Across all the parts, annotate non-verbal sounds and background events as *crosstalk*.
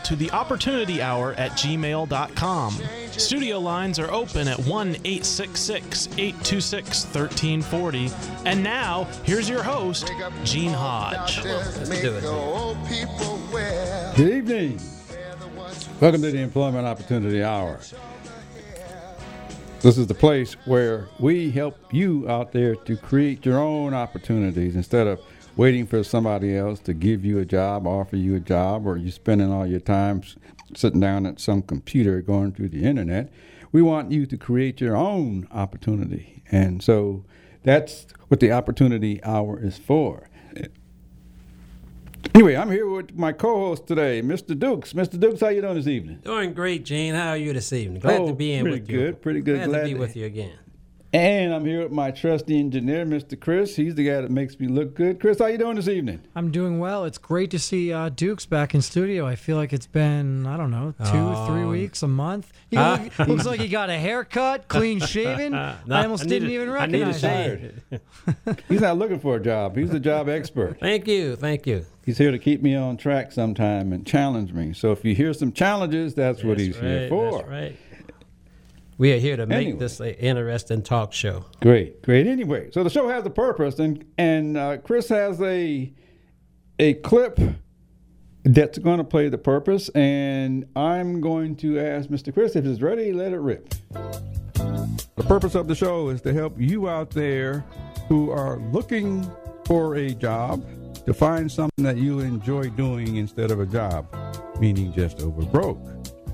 to the opportunity hour at gmail.com. Studio lines are open at 1 866 826 1340. And now, here's your host, Gene Hodge. Good evening. Welcome to the Employment Opportunity Hour. This is the place where we help you out there to create your own opportunities instead of waiting for somebody else to give you a job, offer you a job, or you're spending all your time sitting down at some computer going through the internet. We want you to create your own opportunity. And so that's what the Opportunity Hour is for. Anyway, I'm here with my co-host today, Mr. Dukes. Mr. Dukes, how you doing this evening? Doing great, Gene. How are you this evening? Glad oh, to be in with you. Pretty good, pretty good. Glad, Glad to be with you again. And I'm here with my trusty engineer, Mr. Chris. He's the guy that makes me look good. Chris, how you doing this evening? I'm doing well. It's great to see uh, Dukes back in studio. I feel like it's been I don't know two, Oh. three weeks, a month. He look- looks like he got a haircut, clean *laughs* shaven. No, I almost didn't a- even I need a recognize him. shave. *laughs* He's not looking for a job. He's the job expert. Thank you, thank you. He's here to keep me on track sometime and challenge me. So if you hear some challenges, that's what That's he's here for. That's right. We are here to make Anyway. this an interesting talk show. Great, great. Anyway, so the show has a purpose, and and uh, Chris has a a clip that's going to play the purpose, and I'm going to ask Mr. Chris if he's ready. Let it rip. The purpose of the show is to help you out there who are looking for a job to find something that you enjoy doing instead of a job, meaning just over broke.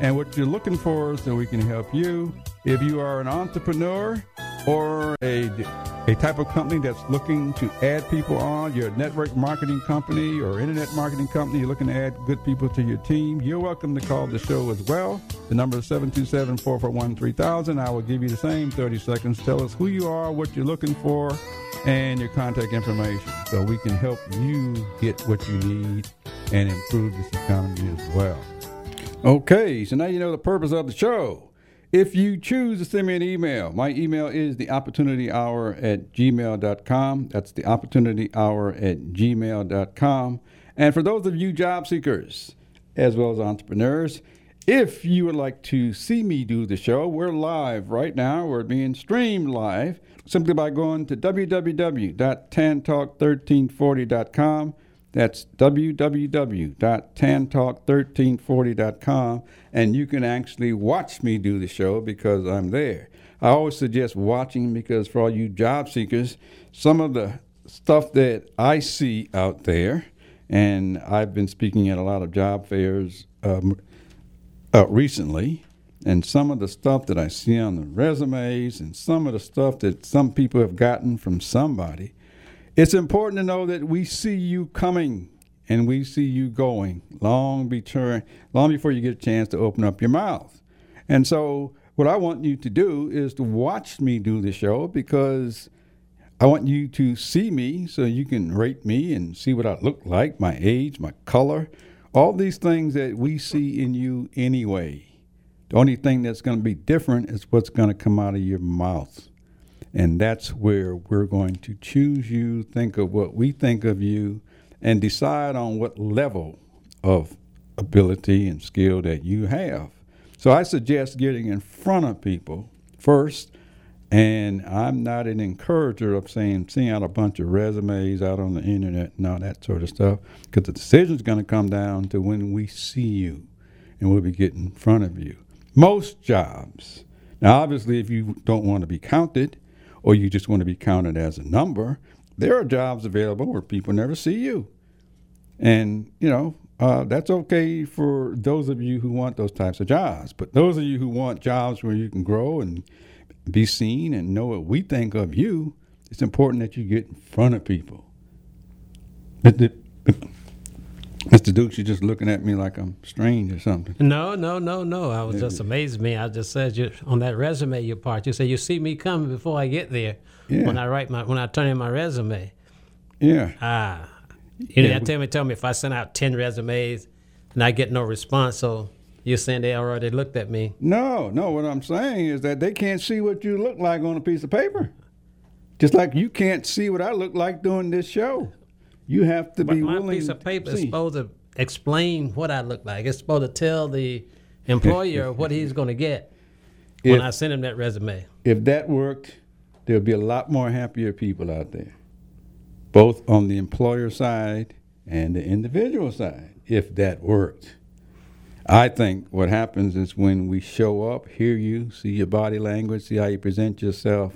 and what you're looking for so we can help you. If you are an entrepreneur or a, a type of company that's looking to add people on, you're a network marketing company or internet marketing company, you're looking to add good people to your team, you're welcome to call the show as well. The number is 727 441 3000. I will give you the same 30 seconds. Tell us who you are, what you're looking for, and your contact information so we can help you get what you need and improve this economy as well. Okay, so now you know the purpose of the show. If you choose to send me an email, my email is the opportunity hour at gmail.com. That's the opportunity hour at gmail.com. And for those of you job seekers, as well as entrepreneurs, if you would like to see me do the show, we're live right now. We're being streamed live simply by going to www.tantalk1340.com. That's www.tantalk1340.com, and you can actually watch me do the show because I'm there. I always suggest watching because for all you job seekers, some of the stuff that I see out there, and I've been speaking at a lot of job fairs um, uh, recently, and some of the stuff that I see on the resumes, and some of the stuff that some people have gotten from somebody, it's important to know that we see you coming and we see you going long, long before you get a chance to open up your mouth. And so, what I want you to do is to watch me do the show because I want you to see me so you can rate me and see what I look like, my age, my color, all these things that we see in you anyway. The only thing that's going to be different is what's going to come out of your mouth. And that's where we're going to choose you, think of what we think of you, and decide on what level of ability and skill that you have. So I suggest getting in front of people first. And I'm not an encourager of saying, seeing out a bunch of resumes out on the internet and all that sort of stuff, because the decision is going to come down to when we see you and we'll be getting in front of you. Most jobs. Now, obviously, if you don't want to be counted or you just want to be counted as a number, there are jobs available where people never see you. And, you know, uh, that's okay for those of you who want those types of jobs. But those of you who want jobs where you can grow and be seen and know what we think of you, it's important that you get in front of people. Mr. Dukes, you're just looking at me like I'm strange or something. No, no, no, no. I was just amazed me. I just said you on that resume your part. You said you see me coming before I get there. Yeah. When I write my when I turn in my resume. Yeah. Ah. You Yeah, know, tell me tell me if I send out ten resumes and I get no response, so you're saying they already looked at me. No, no. What I'm saying is that they can't see what you look like on a piece of paper. Just like you can't see what I look like doing this show. You have to But be my willing piece of paper is supposed to explain what I look like. It's supposed to tell the employer *laughs* what he's going to get when I send him that resume. If that worked, there'd be a lot more happier people out there, both on the employer side and the individual side, if that worked. I think what happens is when we show up, hear you, see your body language, see how you present yourself,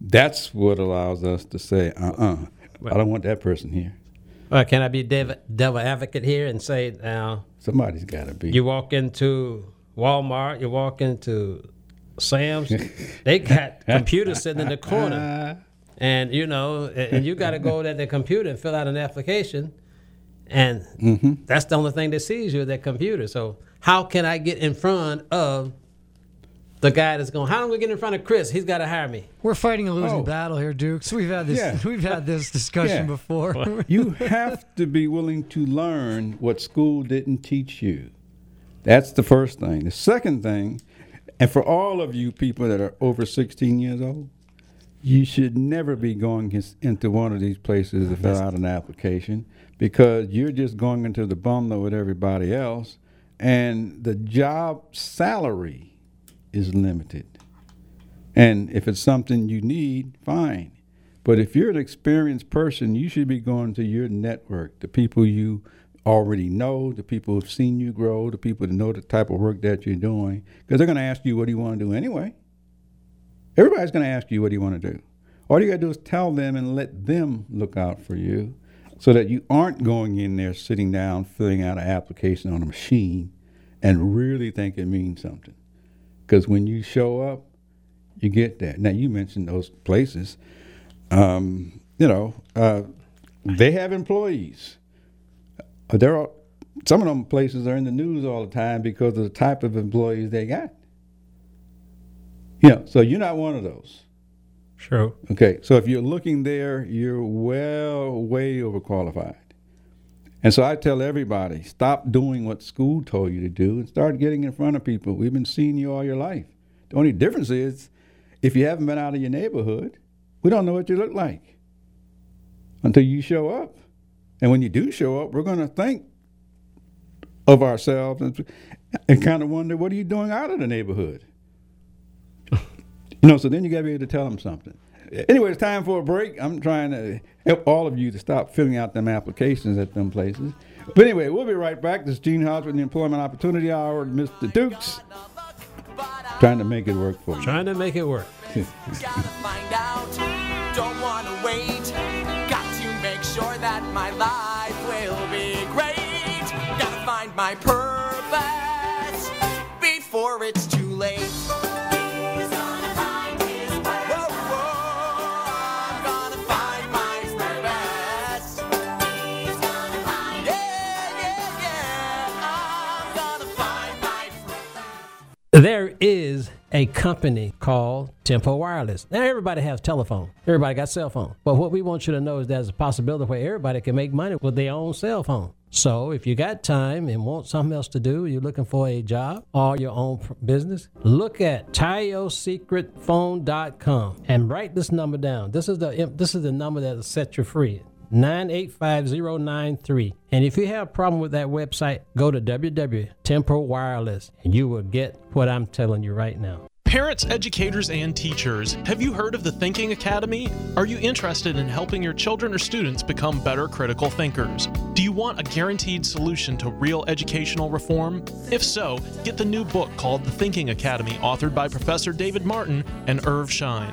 that's what allows us to say, uh uh I don't want that person here. Well, can I be devil, devil advocate here and say now Somebody's got to be. you walk into Walmart, you walk into Sam's, they got *laughs* computers sitting in the corner, uh-huh. and you know, and and you got to go to the computer and fill out an application, and Mm-hmm. that's the only thing that sees you that computer. So how can I get in front of the guy that's going? How am I going to get in front of Chris? He's got to hire me. We're fighting a losing Oh. battle here, Dukes. We've had this. Yeah. *laughs* We've had this discussion Yeah. before. *laughs* you have to be willing to learn what school didn't teach you. That's the first thing. The second thing, and for all of you people that are over 16 years old, you should never be going his- into one of these places to fill out an application because you're just going into the bundle with everybody else, and the job salary is limited. And if it's something you need, fine. But if you're an experienced person, you should be going to your network, the people you already know, the people who've seen you grow, the people that know the type of work that you're doing, because they're going to ask you what do you want to do anyway. Everybody's going to ask you what do you want to do. All you got to do is tell them and let them look out for you so that you aren't going in there sitting down filling out an application on a machine and really think it means something. Because when you show up, you get that. Now, you mentioned those places. Um, you know, uh, they have employees. Uh, there are some of them places are in the news all the time because of the type of employees they got. You know, so you're not one of those. Sure. Okay, so if you're looking there, you're well, way overqualified. And so I tell everybody stop doing what school told you to do and start getting in front of people. We've been seeing you all your life. The only difference is if you haven't been out of your neighborhood, we don't know what you look like until you show up. And when you do show up, we're going to think of ourselves and, and kind of wonder what are you doing out of the neighborhood? You know, so then you got to be able to tell them something. Anyway, it's time for a break. I'm trying to help all of you to stop filling out them applications at them places. But anyway, we'll be right back. This is Gene Hodge with the Employment Opportunity Hour, Mr. Dukes. Trying to make it work for you. Trying to make it work. *laughs* Gotta find out, don't wanna wait. Got to make sure that my life will be great. Gotta find my purpose before it's too late. A company called Tempo Wireless. Now everybody has telephone. Everybody got cell phone. But what we want you to know is there's a possibility where everybody can make money with their own cell phone. So if you got time and want something else to do, you're looking for a job or your own business, look at TioSecretPhone.com and write this number down. This is the this is the number that'll set you free. 985093. And if you have a problem with that website, go to www.tempo Wireless and you will get what I'm telling you right now. Parents, educators, and teachers, have you heard of the Thinking Academy? Are you interested in helping your children or students become better critical thinkers? Do you want a guaranteed solution to real educational reform? If so, get the new book called The Thinking Academy, authored by Professor David Martin and Irv Schein.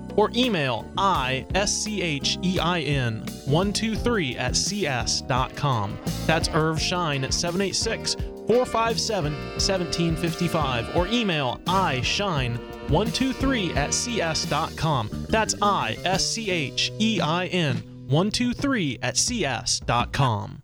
or email ischein 123 at cs.com. That's Irv Schein at 786 457 1755 or email ischein 123 at cs.com. That's I S C H E I N 123 at cs.com.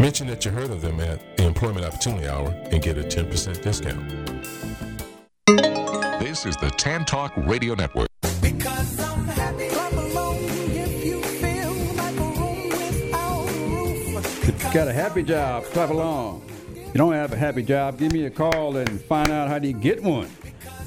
Mention that you heard of them at the Employment Opportunity Hour and get a 10% discount. This is the Tan Talk Radio Network. Because I'm happy. Clap along if you feel like a room without a roof. If you got a happy job, clap along. You don't have a happy job, give me a call and find out how do you get one.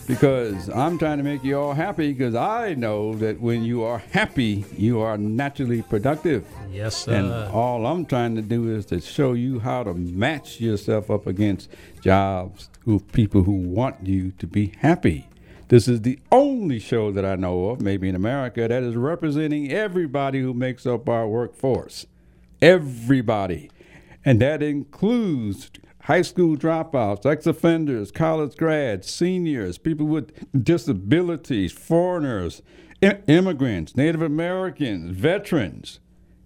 Because I'm trying to make you all happy because I know that when you are happy, you are naturally productive. Yes, sir. And all I'm trying to do is to show you how to match yourself up against jobs with people who want you to be happy. This is the only show that I know of, maybe in America, that is representing everybody who makes up our workforce. Everybody. And that includes high school dropouts, ex offenders, college grads, seniors, people with disabilities, foreigners, i- immigrants, Native Americans, veterans.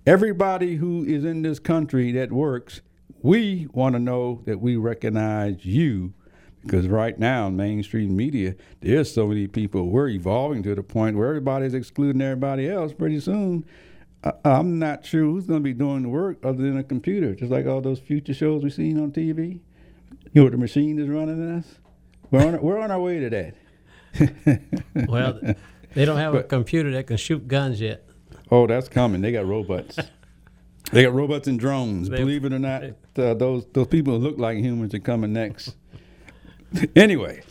Everybody who is in this country that works, we want to know that we recognize you because right now in mainstream media, there's so many people. We're evolving to the point where everybody's excluding everybody else. Pretty soon, I- I'm not sure who's going to be doing the work other than a computer, just like all those future shows we've seen on TV. You know what the machine is running us? We're on, we're on our way to that. *laughs* Well, they don't have a computer that can shoot guns yet. Oh, that's coming. They got robots. *laughs* they got robots and drones. They- Believe it or not, uh, those those people who look like humans are coming next. *laughs* anyway,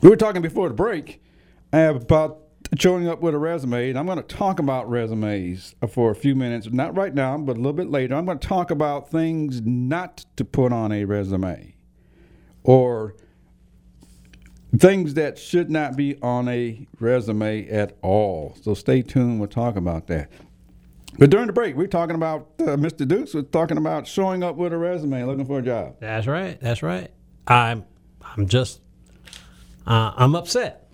we were talking before the break about showing up with a resume, and I'm going to talk about resumes for a few minutes. Not right now, but a little bit later. I'm going to talk about things not to put on a resume, or things that should not be on a resume at all. So stay tuned. We'll talk about that. But during the break, we're talking about uh, Mr. Dukes was talking about showing up with a resume, looking for a job. That's right. That's right. I'm I'm just uh, I'm upset.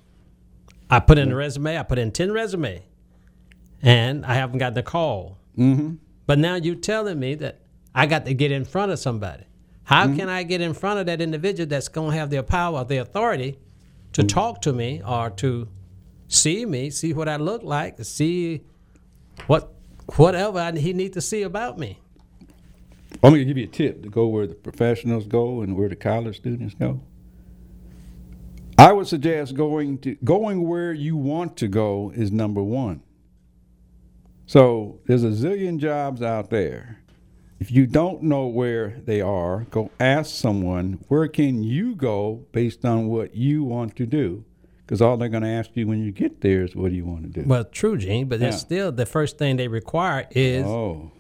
I put in a resume. I put in ten resume, and I haven't gotten a call. Mm-hmm. But now you're telling me that I got to get in front of somebody. How can I get in front of that individual that's going to have the power, or the authority, to talk to me or to see me, see what I look like, see what whatever I, he need to see about me. I'm going to give you a tip to go where the professionals go and where the college students go. I would suggest going to going where you want to go is number one. So there's a zillion jobs out there. If you don't know where they are, go ask someone where can you go based on what you want to do. Because all they're going to ask you when you get there is what do you want to do. Well, true, Gene, but that's Yeah. still the first thing they require is oh,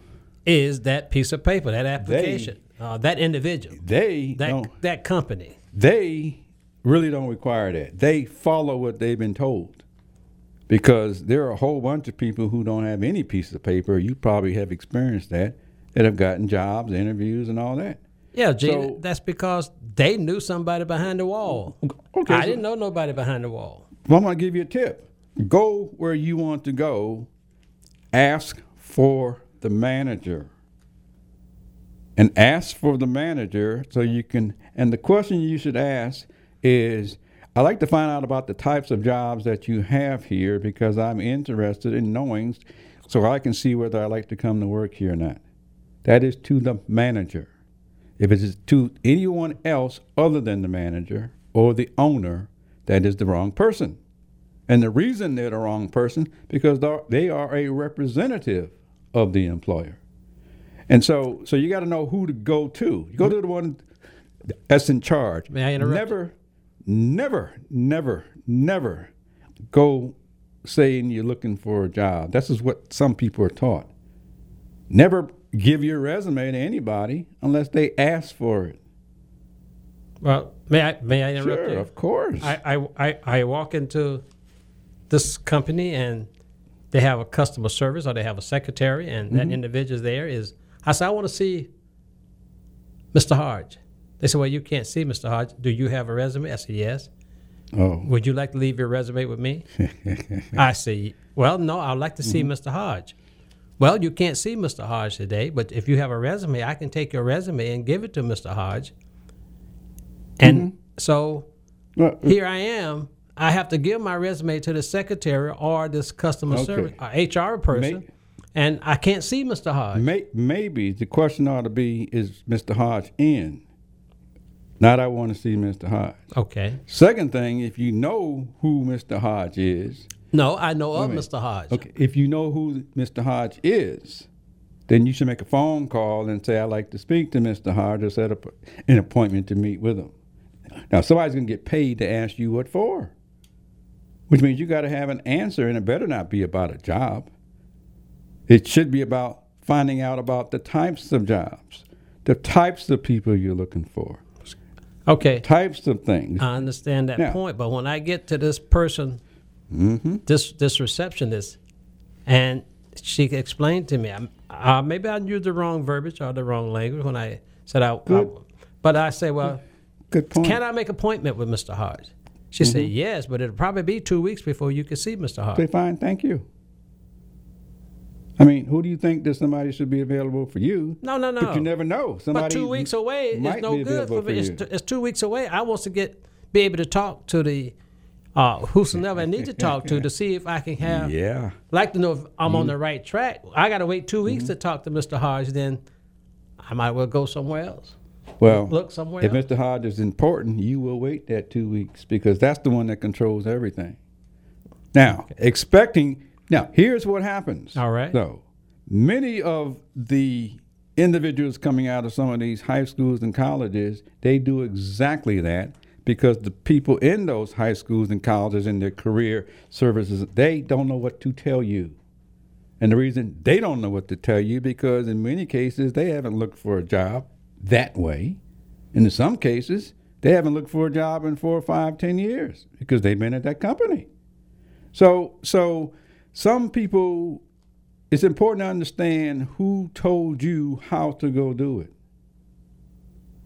is that piece of paper, that application, uh, that individual, they that that company. they really don't require that. They follow what they've been told. Because there are a whole bunch of people who don't have any piece of paper. You probably have experienced that, that have gotten jobs, interviews, and all that. Yeah, Gene, So- that's because they knew somebody behind the wall. Okay, I so- didn't know nobody behind the wall. Well, I'm going to give you a tip. Go where you want to go. Ask for the manager. And ask for the manager so you can. And the question you should ask is I like to find out about the types of jobs that you have here because I'm interested in knowing so I can see whether I like to come to work here or not. That is to the manager. If it is to anyone else other than the manager or the owner, that is the wrong person. And the reason they're the wrong person because they're- a representative of the employer. And so, so you got to know who to go to. You go to the one that's in charge. May I interrupt? Never, never, never, never go saying you're looking for a job. This is what some people are taught. Never give your resume to anybody unless they ask for it. Well, may I may I interrupt Sure, you? of course. I, I, I, I walk into this company and they have a customer service or they have a secretary and Mm-hmm. that individual there is I said, I want to see Mr. Hodge. They said, Well, you can't see Mr. Hodge. Do you have a resume? I said, Yes. oh, Would you like to leave your resume with me? *laughs* I say, Well, no, I'd like to see Mm-hmm. Mr. Hodge. Well, you can't see Mr. Hodge today, but if you have a resume, I can take your resume and give it to Mr. Hodge. And Mm-hmm. so well, here I am. I have to give my resume to the secretary or this customer Okay. service uh, HR person, May- and I can't see Mr. Hodge. May, maybe the question ought to be is Mr. Hodge in? Not I want to see Mr. Hodge. okay. Second thing, if you know who Mr. Hodge is, No, I know of. Mr. Hodge. okay, if you know who Mr. Hodge is, then you should make a phone call and say, I'd like to speak to Mr. Hodge or set up an appointment to meet with him. Now, somebody's going to get paid to ask you what for, which means you got to have an answer, and it better not be about a job. It should be about finding out about the types of jobs, the types of people you're looking for, Okay. types of things. I understand that Yeah. point, but when I get to this person, Mm-hmm. this this receptionist, and she explained to me, uh, maybe I used the wrong verbiage or the wrong language when I said I, I but I say, well, Good point. can I make appointment with Mr. Hodge? She said, Mm-hmm. yes, but it'll probably be two weeks before you can see Mr. Hodge. Say, fine, thank you. I mean, who do you think that somebody should be available for you? No, no, no. But you never know. Somebody But two weeks away is no good for me. It's, t- it's two weeks away. I want to get be able to talk to the uh, whosoever I need to talk to *laughs* to see if I can have. yeah. Like to know if I'm Mm-hmm. on the right track. I got to wait 2 weeks to talk to Mr. Hodge. Then I might well go somewhere else. Well, Look somewhere if else. Mr. Hodge is important, you will wait that two weeks because that's the one that controls everything. Now, expecting. Now, here's what happens. All right. So, many of the individuals coming out of some of these high schools and colleges, they do exactly that because the people in those high schools and colleges in their career services, they don't know what to tell you. And the reason they don't know what to tell you because in many cases they haven't looked for a job that way. And in some cases, they haven't looked for a job in four, five, ten years because they've been at that company. So so some people it's important to understand who told you how to go do it.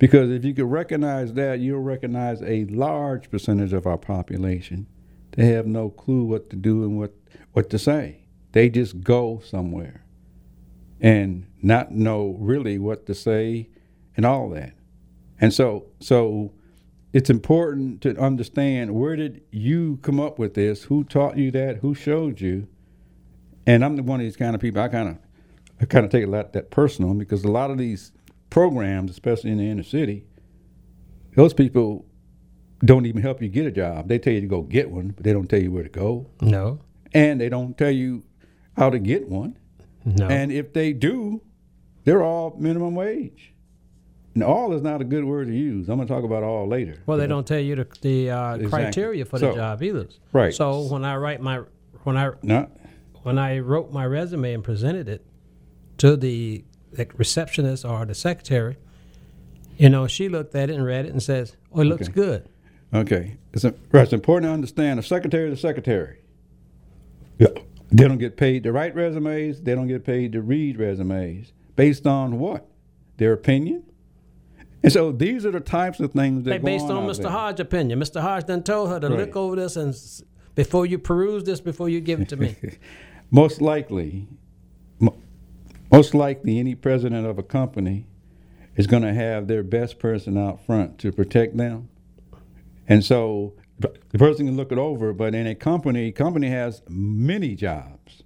Because if you could recognize that, you'll recognize a large percentage of our population. They have no clue what to do and what, what to say. They just go somewhere and not know really what to say and all that. And so so it's important to understand where did you come up with this? Who taught you that? Who showed you? and I'm the one of these kind of people. I kind of, I kind of take a lot that personal because a lot of these programs, especially in the inner city, those people don't even help you get a job. They tell you to go get one, but they don't tell you where to go, No, and they don't tell you how to get one. no. And if they do, they're all minimum wage. And all is not a good word to use. I'm going to talk about all later. well, they don't tell you the, the uh, Exactly. criteria for the So- job either. Right. So when I write my when I Not when I wrote my resume and presented it to the, the receptionist or the secretary, you know, she looked at it and read it and says, "Oh, it looks Okay. good." Okay. It's, a, right, it's important to understand the secretary is the secretary. Yeah. They don't get paid to write resumes. They don't get paid to read resumes. Based on what? Their opinion? And so these are the types of things that They go based on on out Mr. there. Hodge opinion. Mr. Hodge then told her to Right. look over this and before you peruse this, before you give it to me. *laughs* Most likely, mo- most likely, any president of a company is going to have their best person out front to protect them. And so the person can look it over, but in a company, company has many jobs.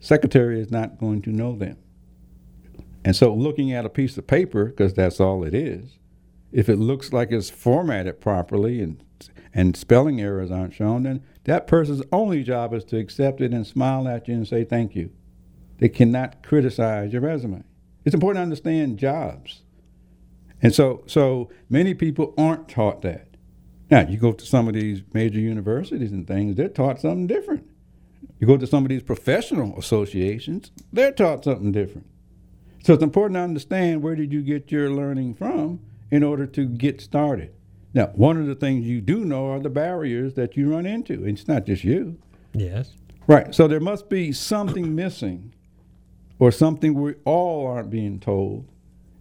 Secretary is not going to know them. And so looking at a piece of paper, because that's all it is, if it looks like it's formatted properly and and spelling errors aren't shown, then that person's only job is to accept it and smile at you and say thank you. They cannot criticize your resume. It's important to understand jobs. And so so many people aren't taught that. Now you go to some of these major universities and things, they're taught something different. You go to some of these professional associations, they're taught something different. So it's important to understand where did you get your learning from in order to get started. Now, one of the things you do know are the barriers that you run into. It's not just you. yes. Right. So there must be something missing or something we all aren't being told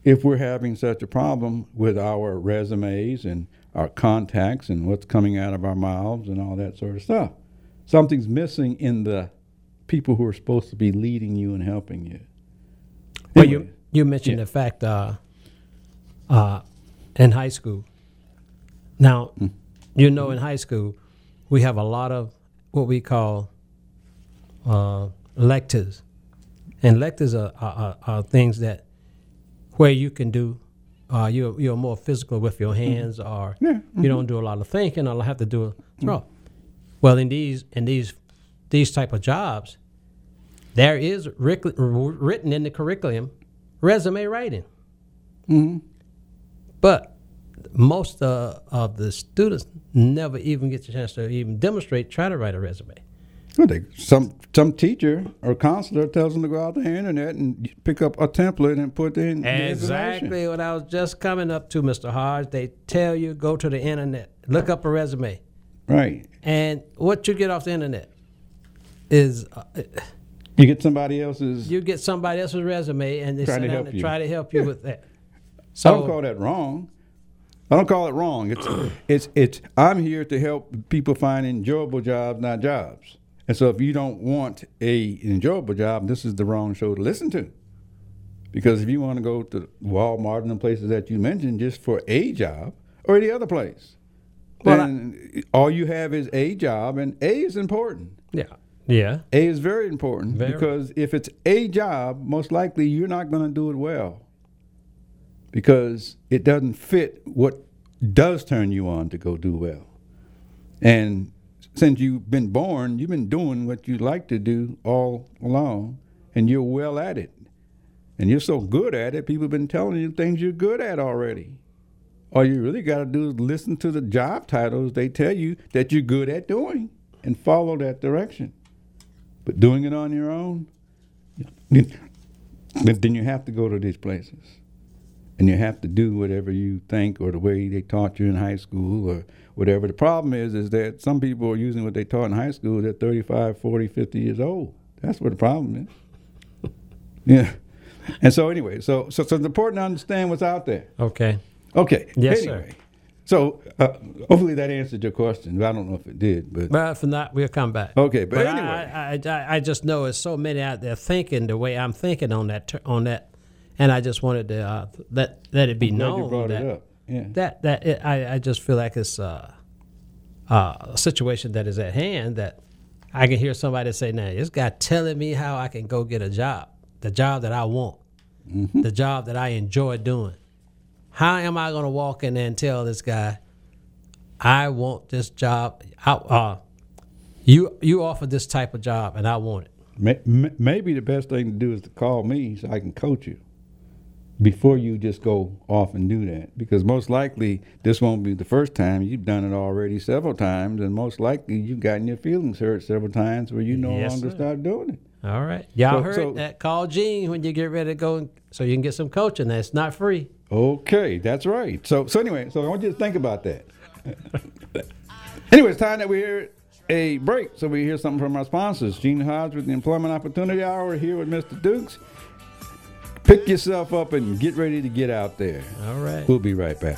if we're having such a problem with our resumes and our contacts and what's coming out of our mouths and all that sort of stuff. Something's missing in the people who are supposed to be leading you and helping you. Well, you you mentioned yeah. the fact uh, uh, in high school. Now, Hmm. you know, in high school, we have a lot of what we call uh, electives, and electives are, are, are, things that where you can do. Uh, you're you're more physical with your hands, or Hmm. Yeah, you don't do a lot of thinking, or have to do a throw. Well, in these in these these type of jobs, there is ric- written in the curriculum resume writing. Mm-hmm. But most uh, of the students never even get the chance to even demonstrate, try to write a resume. Well, they, some some teacher or counselor tells them to go out to the internet and pick up a template and put in the. Exactly what I was just coming up to, Mr. Hodge. They tell you go to the internet, look up a resume, Right. and what you get off the internet is uh, You get somebody else's. you get somebody else's resume, and they Trying sit to down help and you. try to help you with that. I don't call that wrong. I don't call it wrong. It's it's it's. I'm here to help people find enjoyable jobs, not jobs. And so, if you don't want a enjoyable job, this is the wrong show to listen to. Because if you want to go to Walmart and the places that you mentioned just for a job or any other place, Well, I- all you have is a job, and A is important. yeah, yeah. A is very important Very. because if it's a job, most likely you're not going to do it well because it doesn't fit what does turn you on to go do well. And since you've been born, you've been doing what you like to do all along, and you're well at it. And you're so good at it, people have been telling you things you're good at already. All you really got to do is listen to the job titles they tell you that you're good at doing and follow that direction. But doing it on your own, then then you have to go to these places. And you have to do whatever you think or the way they taught you in high school or whatever. The problem is is that some people are using what they taught in high school. They're 35, 40, 50 years old. That's where the problem is. *laughs* yeah. And so anyway, so, so so it's important to understand what's out there. Okay. Okay. Yes, sir. So uh, hopefully that answered your question. I don't know if it did, but But if not, we'll come back. Okay, but I- anyway. I, I, I just know there's so many out there thinking the way I'm thinking on that ter- on that, and I just wanted to uh, let let it be I'm known you brought that it up. Yeah. that that it, I I just feel like it's uh, uh, a situation that is at hand that I can hear somebody say, "Now this guy telling me how I can go get a job, the job that I want, the job that I enjoy doing. How am I going to walk in there and tell this guy, I want this job? I, uh, you you offer this type of job, and I want it. Maybe the best thing to do is to call me so I can coach you before you just go off and do that. Because most likely this won't be the first time. You've done it already several times, and most likely you've gotten your feelings hurt several times where you no Yes, longer sir. start doing it. All right, y'all So- heard so- that? Call Gene when you get ready to go, so you can get some coaching. That's not free. Okay, that's right. So, so anyway, so I want you to think about that. *laughs* anyway, it's time that we hear a break. So we hear something from our sponsors. Gene Hodge with the Employment Opportunity Hour here with Mr. Dukes. Pick yourself up and get ready to get out there. All right. We'll be right back.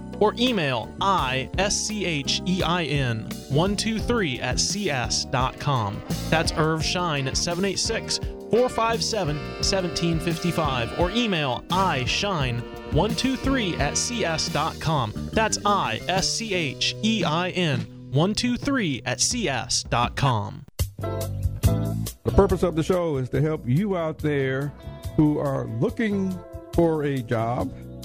or email I-S-C-H-E-I-N 123 at cs.com. That's Irv Schein at 786 457 1755 or email ischein 123 at cs.com. That's I-S-C-H-E-I-N 123 at cs.com. The purpose of the show is to help you out there who are looking for a job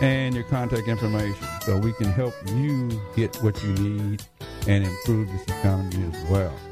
and your contact information so we can help you get what you need and improve this economy as well.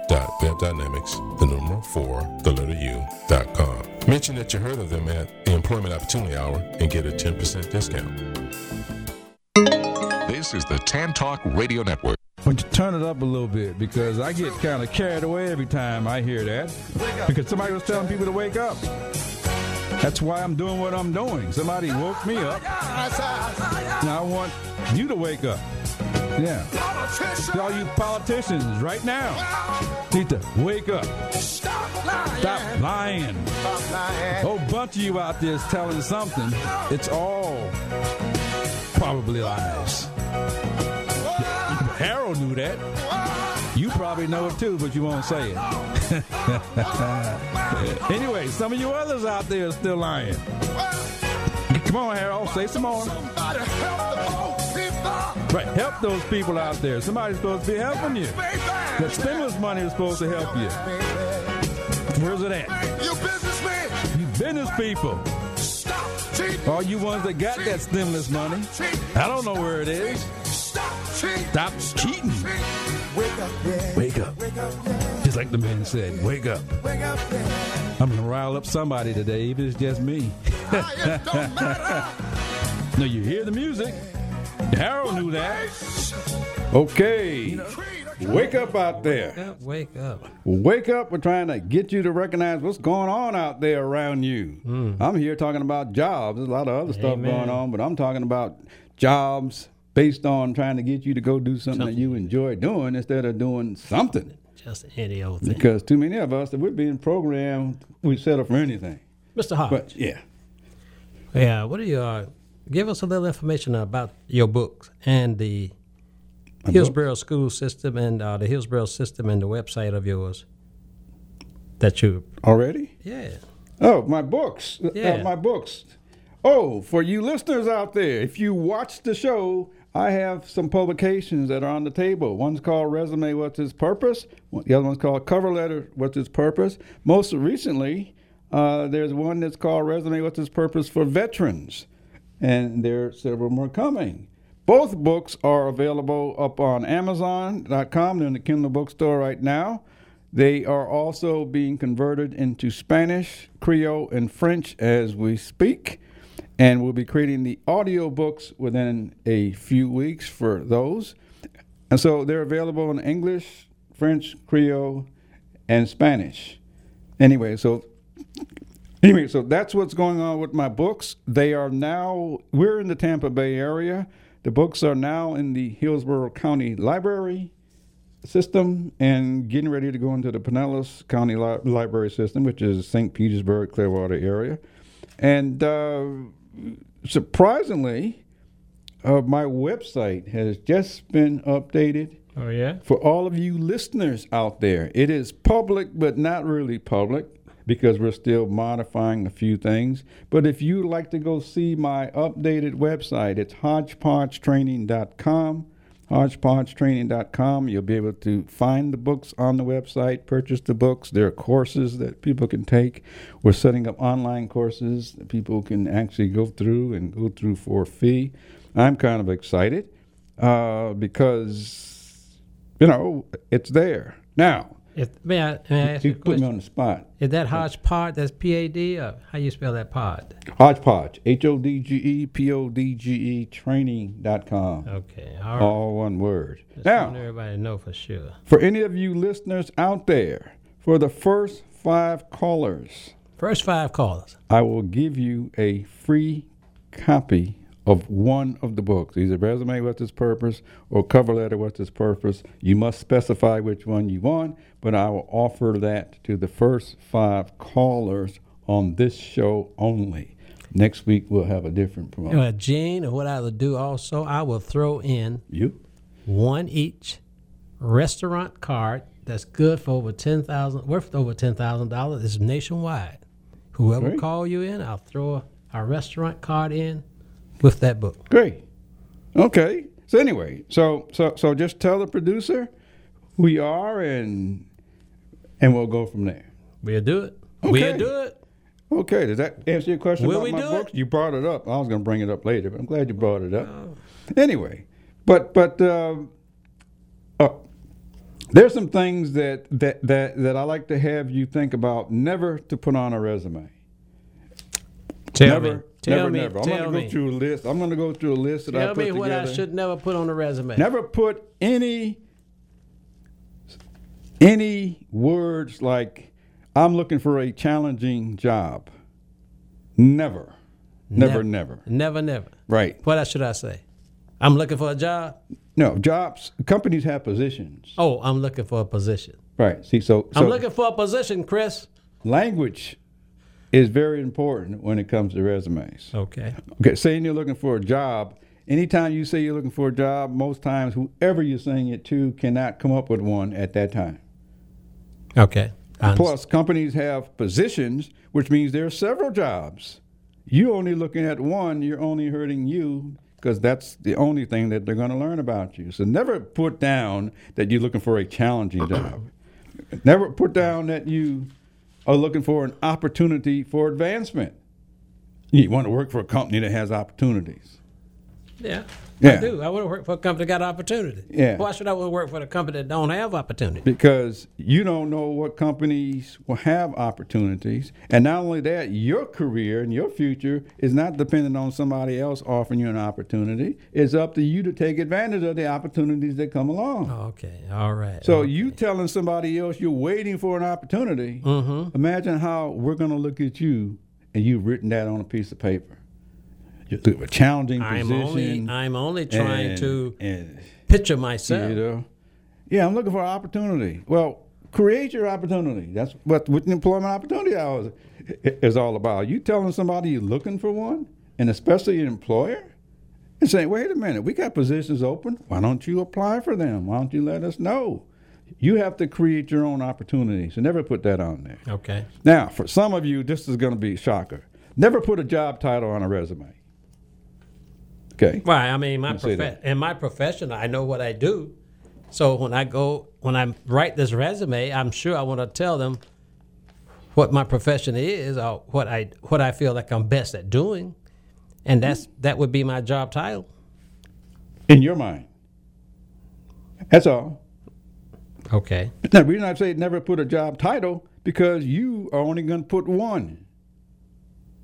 www.webdynamics, the number 4, the letter U.com. Mention that you heard of them at the Employment Opportunity Hour and get a 10% discount. This is the Tan Talk Radio Network. Why don't you turn it up a little bit because I get kind of carried away every time I hear that. Because somebody was telling people to wake up. That's why I'm doing what I'm doing. Somebody woke me up. Now I want you to wake up. Yeah. To all you politicians right now need to wake up. Stop lying. A whole bunch of you out there is telling something. It's all probably lies. *laughs* Harold knew that. You probably know it too, but you won't say it. *laughs* anyway, some of you others out there are still lying. Come on, Harold, say some more. Right, help those people out there. Somebody's supposed to be helping you. The stimulus money is supposed to help you. Where's it at? You businessman, You business people. stop cheating. All you ones that got that stimulus money, I don't know where it is. Stop cheating. Wake up. Wake up. Just like the man said, wake up. I'm gonna rile up somebody today, even if it's just me. Ah, *laughs* no, you hear the music. Harold knew that. Okay. Wake up out there. Yeah, wake up. Wake up. We're trying to get you to recognize what's going on out there around you. I'm here talking about jobs. There's a lot of other stuff Amen. going on, but I'm talking about jobs based on trying to get you to go do something that you enjoy doing instead of doing something. Just any old thing. Because too many of us, if we're being programmed, we settle for anything. Mr. Hodge. But yeah. Yeah, what are you uh, give us a little information about your books and the Hillsborough school system and uh, the Hillsborough system and the website of yours that you Already? yeah Oh, my books. Uh, Yeah. my books. Oh, for you listeners out there, if you watch the show, I have some publications that are on the table. One's called Resume What's Its Purpose? The other one's called Cover Letter What's Its Purpose? Most recently, uh, there's one that's called Resume What's Its Purpose for Veterans. And there are several more coming. Both books are available up on Amazon.com. They're in the Kindle bookstore right now. They are also being converted into Spanish, Creole, and French as we speak. And we'll be creating the audio books within a few weeks for those. And so they're available in English, French, Creole, and Spanish. Anyway, so anyway, so that's what's going on with my books. They are now we're in the Tampa Bay area. The books are now in the Hillsborough County Library system and getting ready to go into the Pinellas County Li- Library system, which is St. Petersburg, Clearwater area. And uh, surprisingly, uh, my website has just been updated oh yeah for all of you listeners out there. It is public, but not really public because we're still modifying a few things. But if you'd like to go see my updated website, it's hodgepodgetraining.com. Hodgepodgetraining.com. You'll be able to find the books on the website, purchase the books. There are courses that people can take. We're setting up online courses that people can actually go through and go through for a fee. I'm kind of excited uh, because you know it's there now. If, may, I, may I ask you You a put me on the spot. is that hodgepodge that's p-a-d or how you spell that pod Hodgepodge, H O D G E P O D G E training.com. okay all right All one word. Just Now, everybody know for sure for any of you listeners out there, for the first five callers, first five callers I will give you a free copy of one of the books, either Resume What's Its Purpose or Cover Letter What's Its Purpose. You must specify which one you want, but I will offer that to the first five callers on this show only. Next week we'll have a different promotion. uh, Gene, what I will do also, I will throw in You? one each restaurant card that's good for over ten thousand, worth over ten thousand dollars. It's nationwide. Whoever call you in, I'll throw a, a restaurant card in with that book. Great. Okay. So anyway, so so so just tell the producer who you are and and we'll go from there. We'll do it. Okay. We'll do it. Okay, does that answer your question Will about we my do it? books? You brought it up. I was going to bring it up later, but I'm glad you brought it up. Anyway, but but um, uh, there's some things that, that that that I like to have you think about. Never to put on a resume. Tell never, me. Tell never, me. never. I'm going to me. go through a list. I'm going to go through a list that I put together. Tell me what. I should never put on a resume. Never put any any words like I'm looking for a challenging job. Never. Never, never. Never, never. Right. What else should I say? I'm looking for a job. No, jobs companies have positions. Oh, I'm looking for a position. Right. See, so, so I'm looking for a position, Chris. language is very important when it comes to resumes. Okay. Okay, saying you're looking for a job, anytime you say you're looking for a job, most times whoever you're saying it to cannot come up with one at that time. Okay. Plus, companies have positions, which means there are several jobs. You only looking at one, you're only hurting you because that's the only thing that they're going to learn about you. So never put down that you're looking for a challenging job. never put down that you are looking for an opportunity for advancement. You want to work for a company that has opportunities. Yeah. Yeah. I do. I want to work for a company that got opportunity. Yeah. Why should I want to work for a company that don't have opportunity? because you don't know what companies will have opportunities. And not only that, your career and your future is not dependent on somebody else offering you an opportunity. It's up to you to take advantage of the opportunities that come along. Okay. All right. So you telling somebody else you're waiting for an opportunity, Mm-hmm. imagine how we're going to look at you and you've written that on a piece of paper. A challenging I'm position. only I'm only trying and- to and picture myself. you know? Yeah, I'm looking for an opportunity. Well, create your opportunity. That's what with the employment opportunity hours is all about. You telling somebody you're looking for one, and especially an employer, and saying, "Wait a minute, we got positions open. Why don't you apply for them? Why don't you let us know?" You have to create your own opportunities, and never put that on there. Okay. Now, for some of you, this is going to be a shocker. Never put a job title on a resume. Okay. Why? I mean, my prof- in my profession, I know what I do. So when I go, when I write this resume, I'm sure I want to tell them what my profession is, or what I what I feel like I'm best at doing, and that's that would be my job title. In your mind. That's all. Okay. Now, the reason I say never put a job title because you are only going to put one.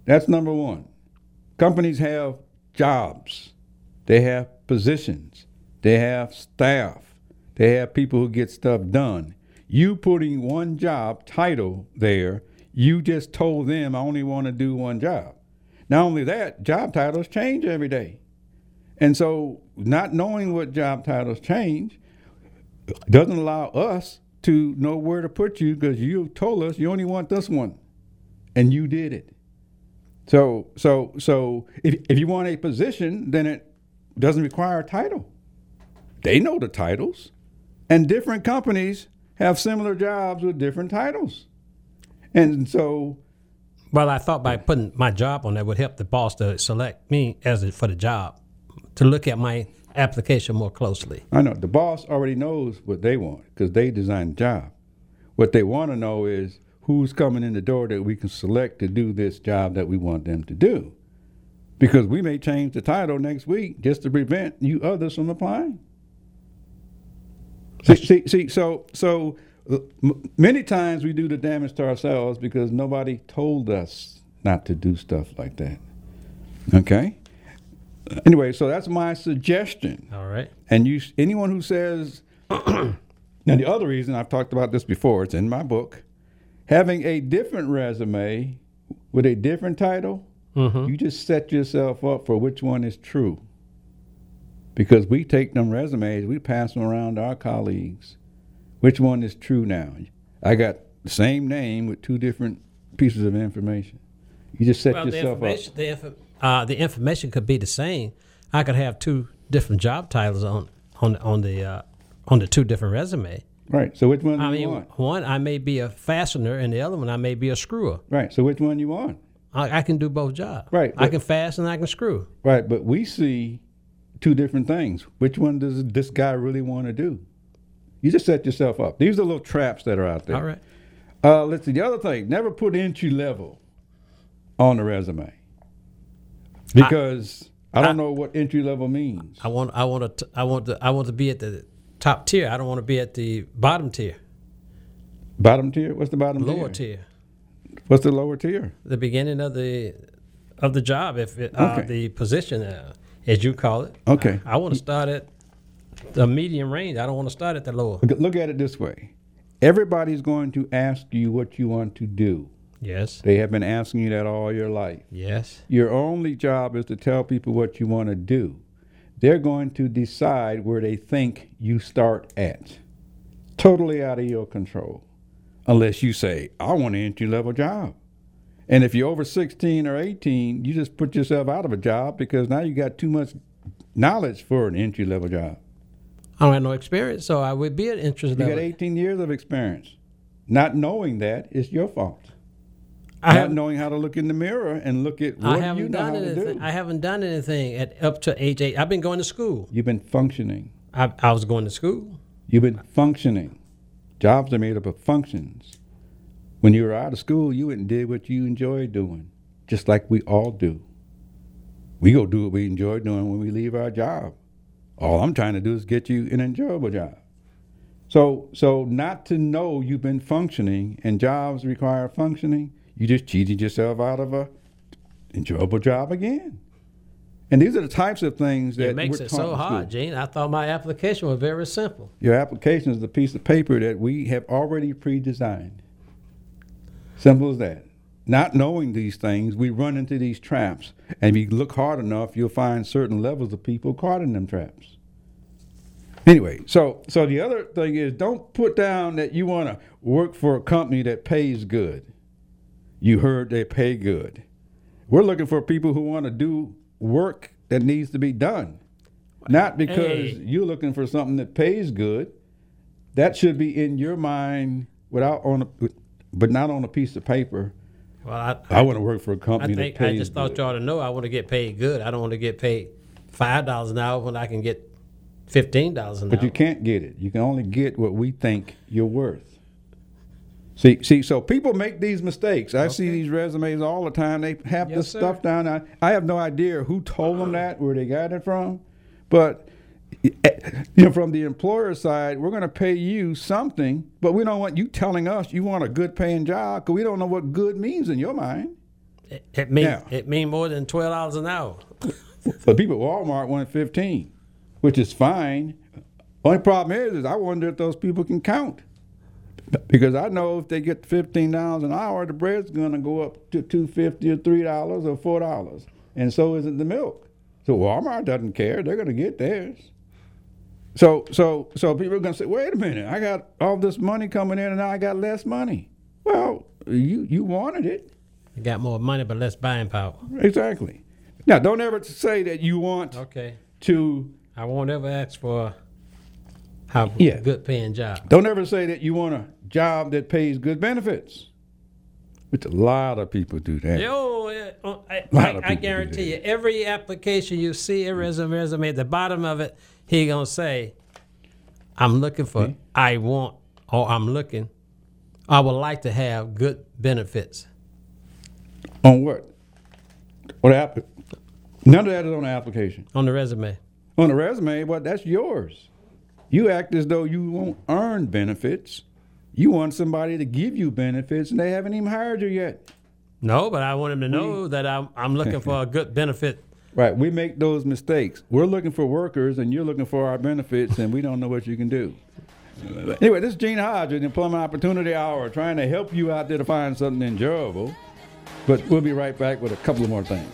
That's number one. Companies have jobs, they have positions, they have staff, they have people who get stuff done. You putting one job title there, you just told them I only want to do one job. Not only that, job titles change every day. And so, not knowing what job titles change, doesn't allow us to know where to put you because you told us you only want this one, and you did it. So, so, so if if you want a position, then it doesn't require a title. They know the titles, and different companies have similar jobs with different titles, and so Well, I thought by putting my job on there would help the boss to select me as a, for the job, to look at my application more closely. I know the boss already knows what they want because they designed the job. What they want to know is who's coming in the door that we can select to do this job that we want them to do. Because we may change the title next week just to prevent you others from applying. See, see, see so so uh, many times we do the damage to ourselves because nobody told us not to do stuff like that. Okay. Anyway, so that's my suggestion. All right. And you, anyone who says, *coughs* now the other reason I've talked about this before, it's in my book, having a different resume with a different title, Mm-hmm. you just set yourself up for which one is true. Because we take them resumes, we pass them around to our colleagues. Which one is true now? I got the same name with two different pieces of information. You just set Well, the yourself up. the, inf- uh, the information could be the same. I could have two different job titles on on on the uh, on the two different resume. Right. So which one do I you mean, want? one I may be a fastener, and the other one I may be a screwer. Right. So which one you want? I, I can do both jobs. Right, I but- can fasten. I can screw. Right, but we see two different things. Which one does this guy really want to do? You just set yourself up. These are little traps that are out there. All right. Uh, let's see. The other thing: never put entry level on the resume because I, don't I- know what entry level means. I want. I want to. I want to. I want to be at the top tier. I don't want to be at the bottom tier, Bottom tier. What's the bottom lower tier? Lower tier, What's the lower tier? the beginning of the of the job. If it, uh, Okay. the position, uh, as you call it. Okay. I, want to start at the medium range. I don't want to start at the lower. Look at it this way: everybody's going to ask you what you want to do. Yes. They have been asking you that all your life. Yes. Your only job is to tell people what you want to do. They're going to decide where they think you start at. Totally out of your control. Unless you say, I want an entry level job. And if you're over 16 or 18, you just put yourself out of a job because now you got too much knowledge for an entry level job. I don't have no experience, so I would be at interest level. You got 18 years of experience. Not knowing that is your fault. I Not haven't, knowing how to look in the mirror and look at I what haven't you know done how to anything. do. I haven't done anything at up to age eight. I've been going to school. You've been functioning. I, I was going to school. You've been functioning. Jobs are made up of functions. When you were out of school, you went and did what you enjoyed doing. just like we all do. We go do what we enjoy doing when we leave our job. All I'm trying to do is get you an enjoyable job. So, so not to know you've been functioning and jobs require functioning, you just cheated yourself out of a enjoyable job again. And these are the types of things that It makes it so hard. Gene. I thought my application was very simple. Your application is the piece of paper that we have already pre-designed. Simple as that. Not knowing these things, we run into these traps. And if you look hard enough, you'll find certain levels of people caught in them traps. Anyway, so so the other thing is don't put down that you want to work for a company that pays good. You heard they pay good. We're looking for people who want to do work that needs to be done. Not because Hey. you're looking for something that pays good. That should be in your mind without on a, but not on a piece of paper. Well, I, I want to work for a company think that pays I just thought good. y'all to know I want to get paid good. I don't want to get paid five dollars an hour when I can get fifteen dollars an But hour. But you can't get it. You can only get what we think you're worth. See, see. So people make these mistakes. I see these resumes all the time. They have Yes, this sir. stuff down. I, I have no idea who told them that, where they got it from, but eh, you know, from the employer side, we're going to pay you something, but we don't want you telling us you want a good paying job because we don't know what good means in your mind. It, it mean Yeah. it mean more than twelve dollars an hour. *laughs* The people at Walmart want 15, which is fine. Only problem is, is I wonder if those people can count. Because I know if they get fifteen dollars an hour, the bread's gonna go up to two fifty or three dollars or four dollars. And so isn't the milk. So Walmart doesn't care, they're gonna get theirs. So so so people are gonna say, wait a minute, I got all this money coming in and now I got less money. Well, you you wanted it. You got more money but less buying power. Exactly. Now don't ever say that you want Okay. to I won't ever ask for a Yeah. good paying job. Don't ever say that you want a job that pays good benefits. Which a lot of people do that. Yo, uh, I, Lot I, I guarantee you, every application you see, a resume, resume, at the bottom of it, he gonna say, "I'm looking for, I want, or I'm looking, I would like to have good benefits." On what? What app? None of that is on the application. on the resume. On the resume, well, that's yours. You act as though you won't earn benefits. You want somebody to give you benefits, and they haven't even hired you yet. No, but I want them to know that I'm, I'm looking for a *laughs* good benefit. Right? We make those mistakes. We're looking for workers, and you're looking for our benefits, and we don't know what you can do. Anyway, this is Gene Hodge with Employment Opportunity Hour, trying to help you out there to find something enjoyable. But we'll be right back with a couple of more things.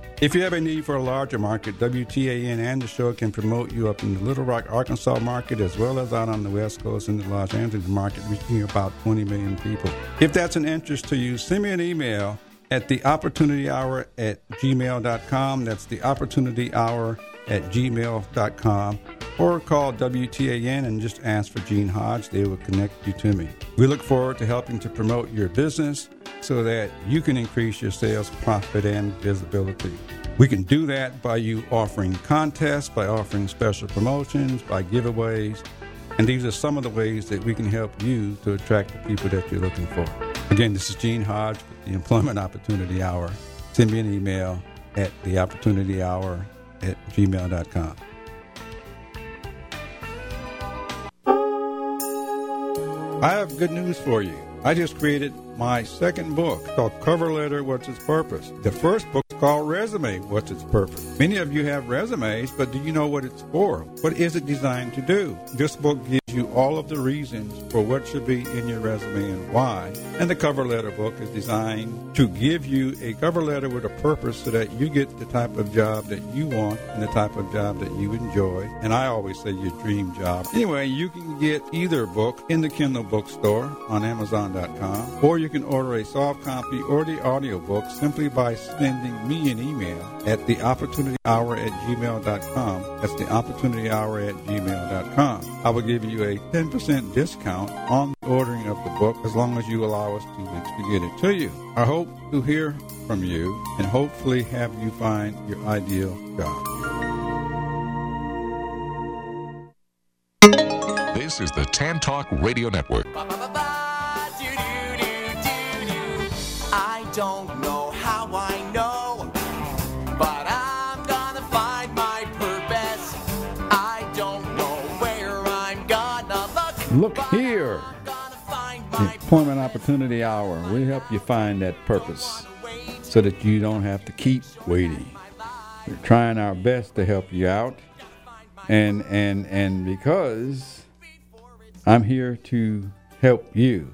If you have a need for a larger market, WTAN and the show can promote you up in the Little Rock, Arkansas market as well as out on the West Coast in the Los Angeles market, reaching about 20 million people. If that's an interest to you, send me an email at the opportunity hour at gmail.com. That's the opportunity hour at gmail.com. Or call WTAN and just ask for Gene Hodge. They will connect you to me. We look forward to helping to promote your business so that you can increase your sales, profit, and visibility. We can do that by you offering contests, by offering special promotions, by giveaways. And these are some of the ways that we can help you to attract the people that you're looking for. Again, this is Gene Hodge with the Employment Opportunity Hour. Send me an email at theopportunityhour at gmail.com. I have good news for you. I just created my second book called Cover Letter What's Its Purpose. The first book is called Resume What's Its Purpose. Many of you have resumes, but do you know what it's for? What is it designed to do? This book gives you all of the reasons for what should be in your resume and why. And the cover letter book is designed to give you a cover letter with a purpose so that you get the type of job that you want and the type of job that you enjoy. And I always say your dream job. Anyway, you can get either book in the Kindle bookstore on Amazon.com or you can order a soft copy or the audiobook simply by sending me an email at theopportunityhour at gmail.com. That's theopportunityhour at gmail.com. I will give you a 10% discount on the ordering of the book as long as you allow us two weeks to get it to you. I hope to hear from you and hopefully have you find your ideal job. This is the Tan Talk Radio Network. Don't know how I know, but I'm gonna find my purpose. I don't know where I'm gonna look. Look here. I'm gonna find my Employment Opportunity Hour. We help you find that purpose so that you don't have to keep waiting. We're trying our best to help you out. And and and because I'm here to help you.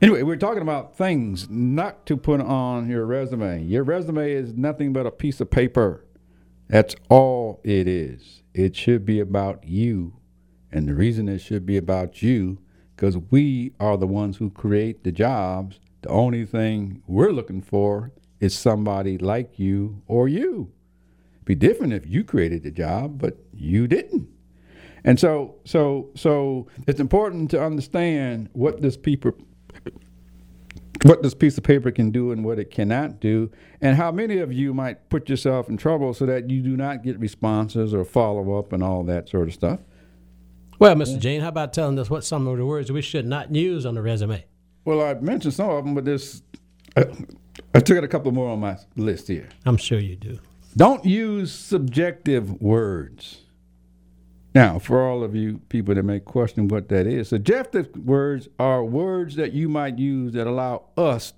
Anyway, we're talking about things not to put on your resume. Your resume is nothing but a piece of paper. That's all it is. It should be about you. And the reason it should be about you, because we are the ones who create the jobs. The only thing we're looking for is somebody like you or you. Be different if you created the job, but you didn't. And so, so, so it's important to understand what this paper, what this piece of paper can do and what it cannot do, and how many of you might put yourself in trouble so that you do not get responses or follow up and all that sort of stuff. Well, Mr. Jane, how about telling us what some of the words we should not use on the resume? Well, I mentioned some of them, but this, uh, I, I took out a couple more on my list here. I'm sure you do. Don't use subjective words. Now, for all of you people that may question what that is, subjective words are words that you might use that allow us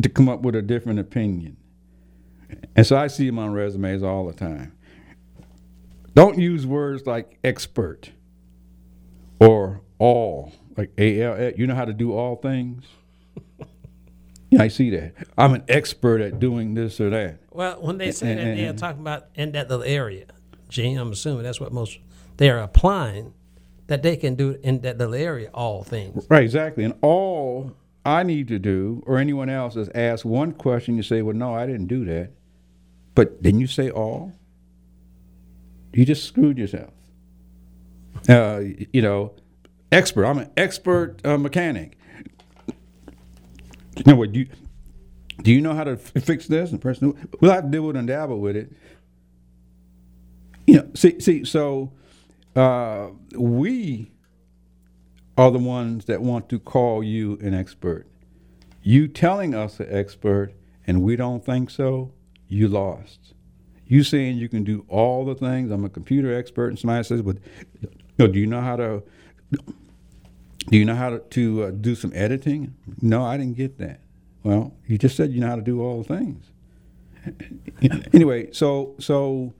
to come up with a different opinion. And so I see them on resumes all the time. Don't use words like expert or all, like A L L. You know how to do all things? *laughs* Yeah, I see that. I'm an expert at doing this or that. Well, when they say And- that, they're talking about in that little area. Gene, I'm assuming that's what most they are applying that they can do in that little area all things. Right, exactly. And all I need to do, or anyone else, is ask one question. You say, "Well, no, I didn't do that," but didn't you say all? You just screwed yourself. Uh, you know, expert. I'm an expert uh, mechanic. You know what? Do you, do you know how to f- fix this? And person, well, have to deal with and dabble with it. You know, see, see. So uh, we are the ones that want to call you an expert. You telling us an expert and we don't think so, you lost. You saying you can do all the things. I'm a computer expert, and somebody says, "But know, do you know how to? Do you know how to, to uh, do some editing?" No, I didn't get that. Well, you just said you know how to do all the things. *laughs* anyway, so so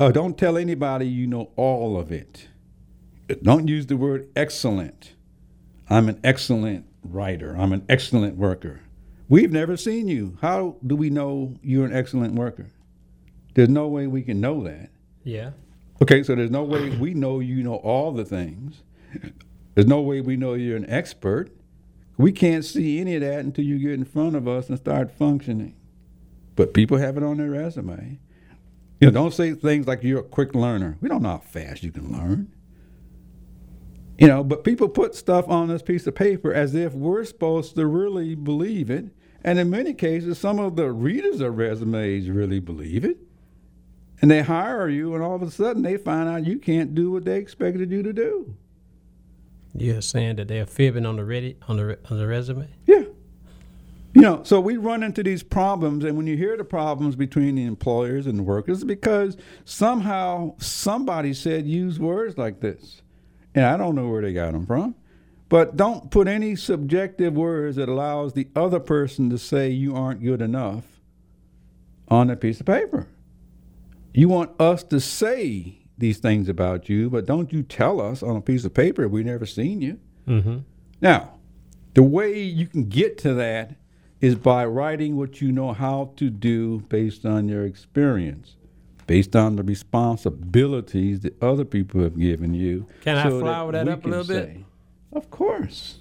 uh, don't tell anybody you know all of it. Don't use the word excellent. I'm an excellent writer. I'm an excellent worker. We've never seen you. How do we know you're an excellent worker? There's no way we can know that. Yeah. Okay, so there's no way we know you know all the things. There's no way we know you're an expert. We can't see any of that until you get in front of us and start functioning. But people have it on their resume. You know, don't say things like you're a quick learner. We don't know how fast you can learn. You know, but people put stuff on this piece of paper as if we're supposed to really believe it. And in many cases, some of the readers of resumes really believe it. And they hire you, and all of a sudden they find out you can't do what they expected you to do. You're saying that they're fibbing on the ready on the on the resume. Yeah. You know, so we run into these problems, and when you hear the problems between the employers and the workers, it's because somehow somebody said use words like this. And I don't know where they got them from. But don't put any subjective words that allows the other person to say you aren't good enough on a piece of paper. You want us to say these things about you, but don't you tell us on a piece of paper we've never seen you. Mm-hmm. Now, the way you can get to that is by writing what you know how to do based on your experience, based on the responsibilities that other people have given you. Can I flower that we up a little bit? say- Of course.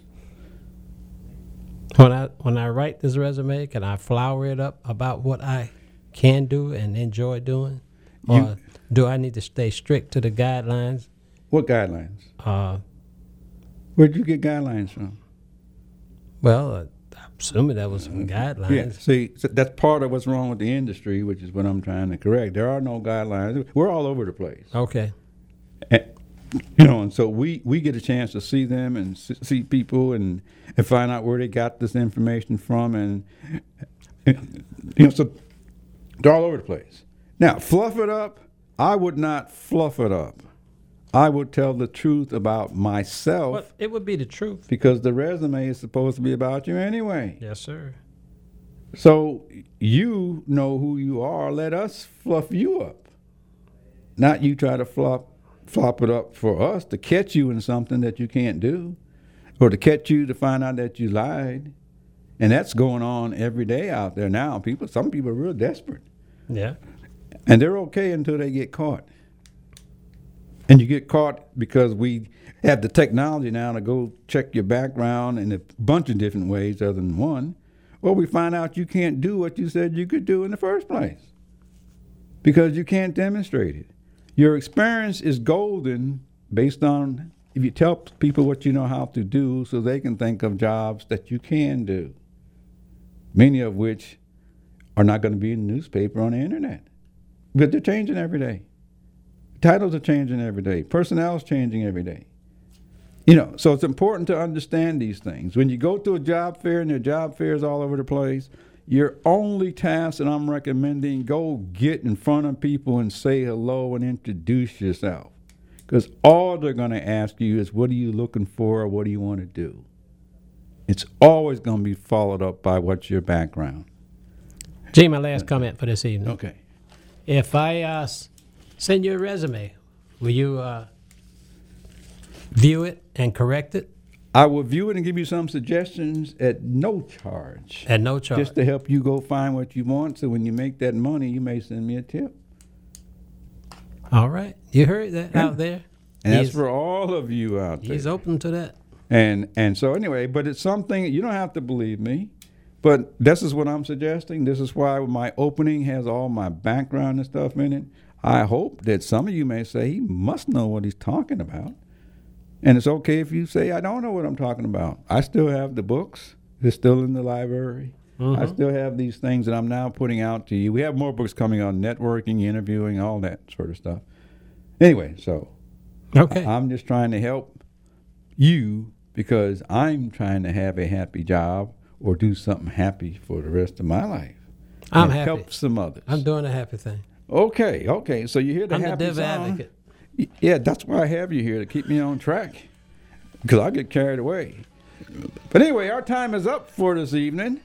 When I when I write this resume, can I flower it up about what I can do and enjoy doing, or You- do I need to stay strict to the guidelines? What guidelines? Uh, Where'd you get guidelines from? well, uh, assuming that was some guidelines. Yeah, see, so that's part of what's wrong with the industry, which is what I'm trying to correct. There are no guidelines. We're all over the place. Okay. And, you know, and so we, we get a chance to see them and see people and, and find out where they got this information from. And, and, you know, so they're all over the place. Now, fluff it up, I would not fluff it up. I would tell the truth about myself Well, it would be the truth. because the resume is supposed to be about you anyway. Yes, sir. So you know who you are. Let us fluff you up. Not you try to flop flop it up for us to catch you in something that you can't do, or to catch you to find out that you lied. And that's going on every day out there now. People, some people are real desperate, Yeah. and they're okay until they get caught. And you get caught because we have the technology now to go check your background in a bunch of different ways other than one. Well, we find out you can't do what you said you could do in the first place because you can't demonstrate it. Your experience is golden based on if you tell people what you know how to do so they can think of jobs that you can do, many of which are not going to be in the newspaper on the internet. But they're changing every day. Titles are changing every day. Personnel is changing every day. You know, so it's important to understand these things. When you go to a job fair and there are job fairs all over the place, your only task that I'm recommending, go get in front of people and say hello and introduce yourself. Because all they're going to ask you is, what are you looking for or what do you want to do? It's always going to be followed up by what's your background. Gee, my last comment for this evening. Okay. If I uh, send you a resume, will you uh, view it and correct it I will view it and give you some suggestions at no charge. at no charge? Just to help you go find what you want. So when you make that money, you may send me a tip. All right, you heard that Yeah. out there. And that's for all of you out there. He's open to that. And and so anyway, but it's something you don't have to believe me, but this is what I'm suggesting. This is why my opening has all my background and stuff in it. I hope that some of you may say he must know what he's talking about, and it's okay if you say I don't know what I'm talking about. I still have the books; they're still in the library. I mm-hmm. still have these things that I'm now putting out to you. We have more books coming on networking, interviewing, all that sort of stuff. Anyway, so Okay. I'm just trying to help you because I'm trying to have a happy job or do something happy for the rest of my life. I'm happy. Help some others. I'm doing a happy thing. Okay, okay. So you hear the I'm the happy song? advocate. Yeah, that's why I have you here to keep me on track because I get carried away. But anyway, our time is up for this evening.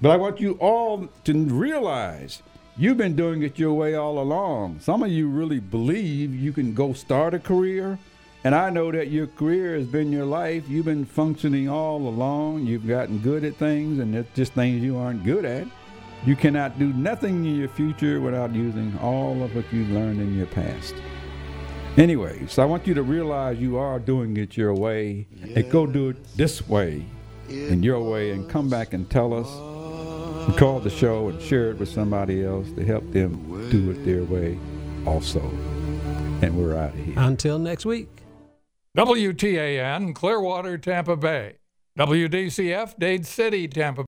But I want you all to realize you've been doing it your way all along. Some of you really believe you can go start a career. And I know that your career has been your life. You've been functioning all along. You've gotten good at things, and it's just things you aren't good at. You cannot do nothing in your future without using all of what you've learned in your past. Anyway, so I want you to realize you are doing it your way, and go do it this way, in your way, and come back and tell us. And call the show and share it with somebody else to help them do it their way, also. And we're out of here. Until next week. WTAN, Clearwater, Tampa Bay. WDCF, Dade City, Tampa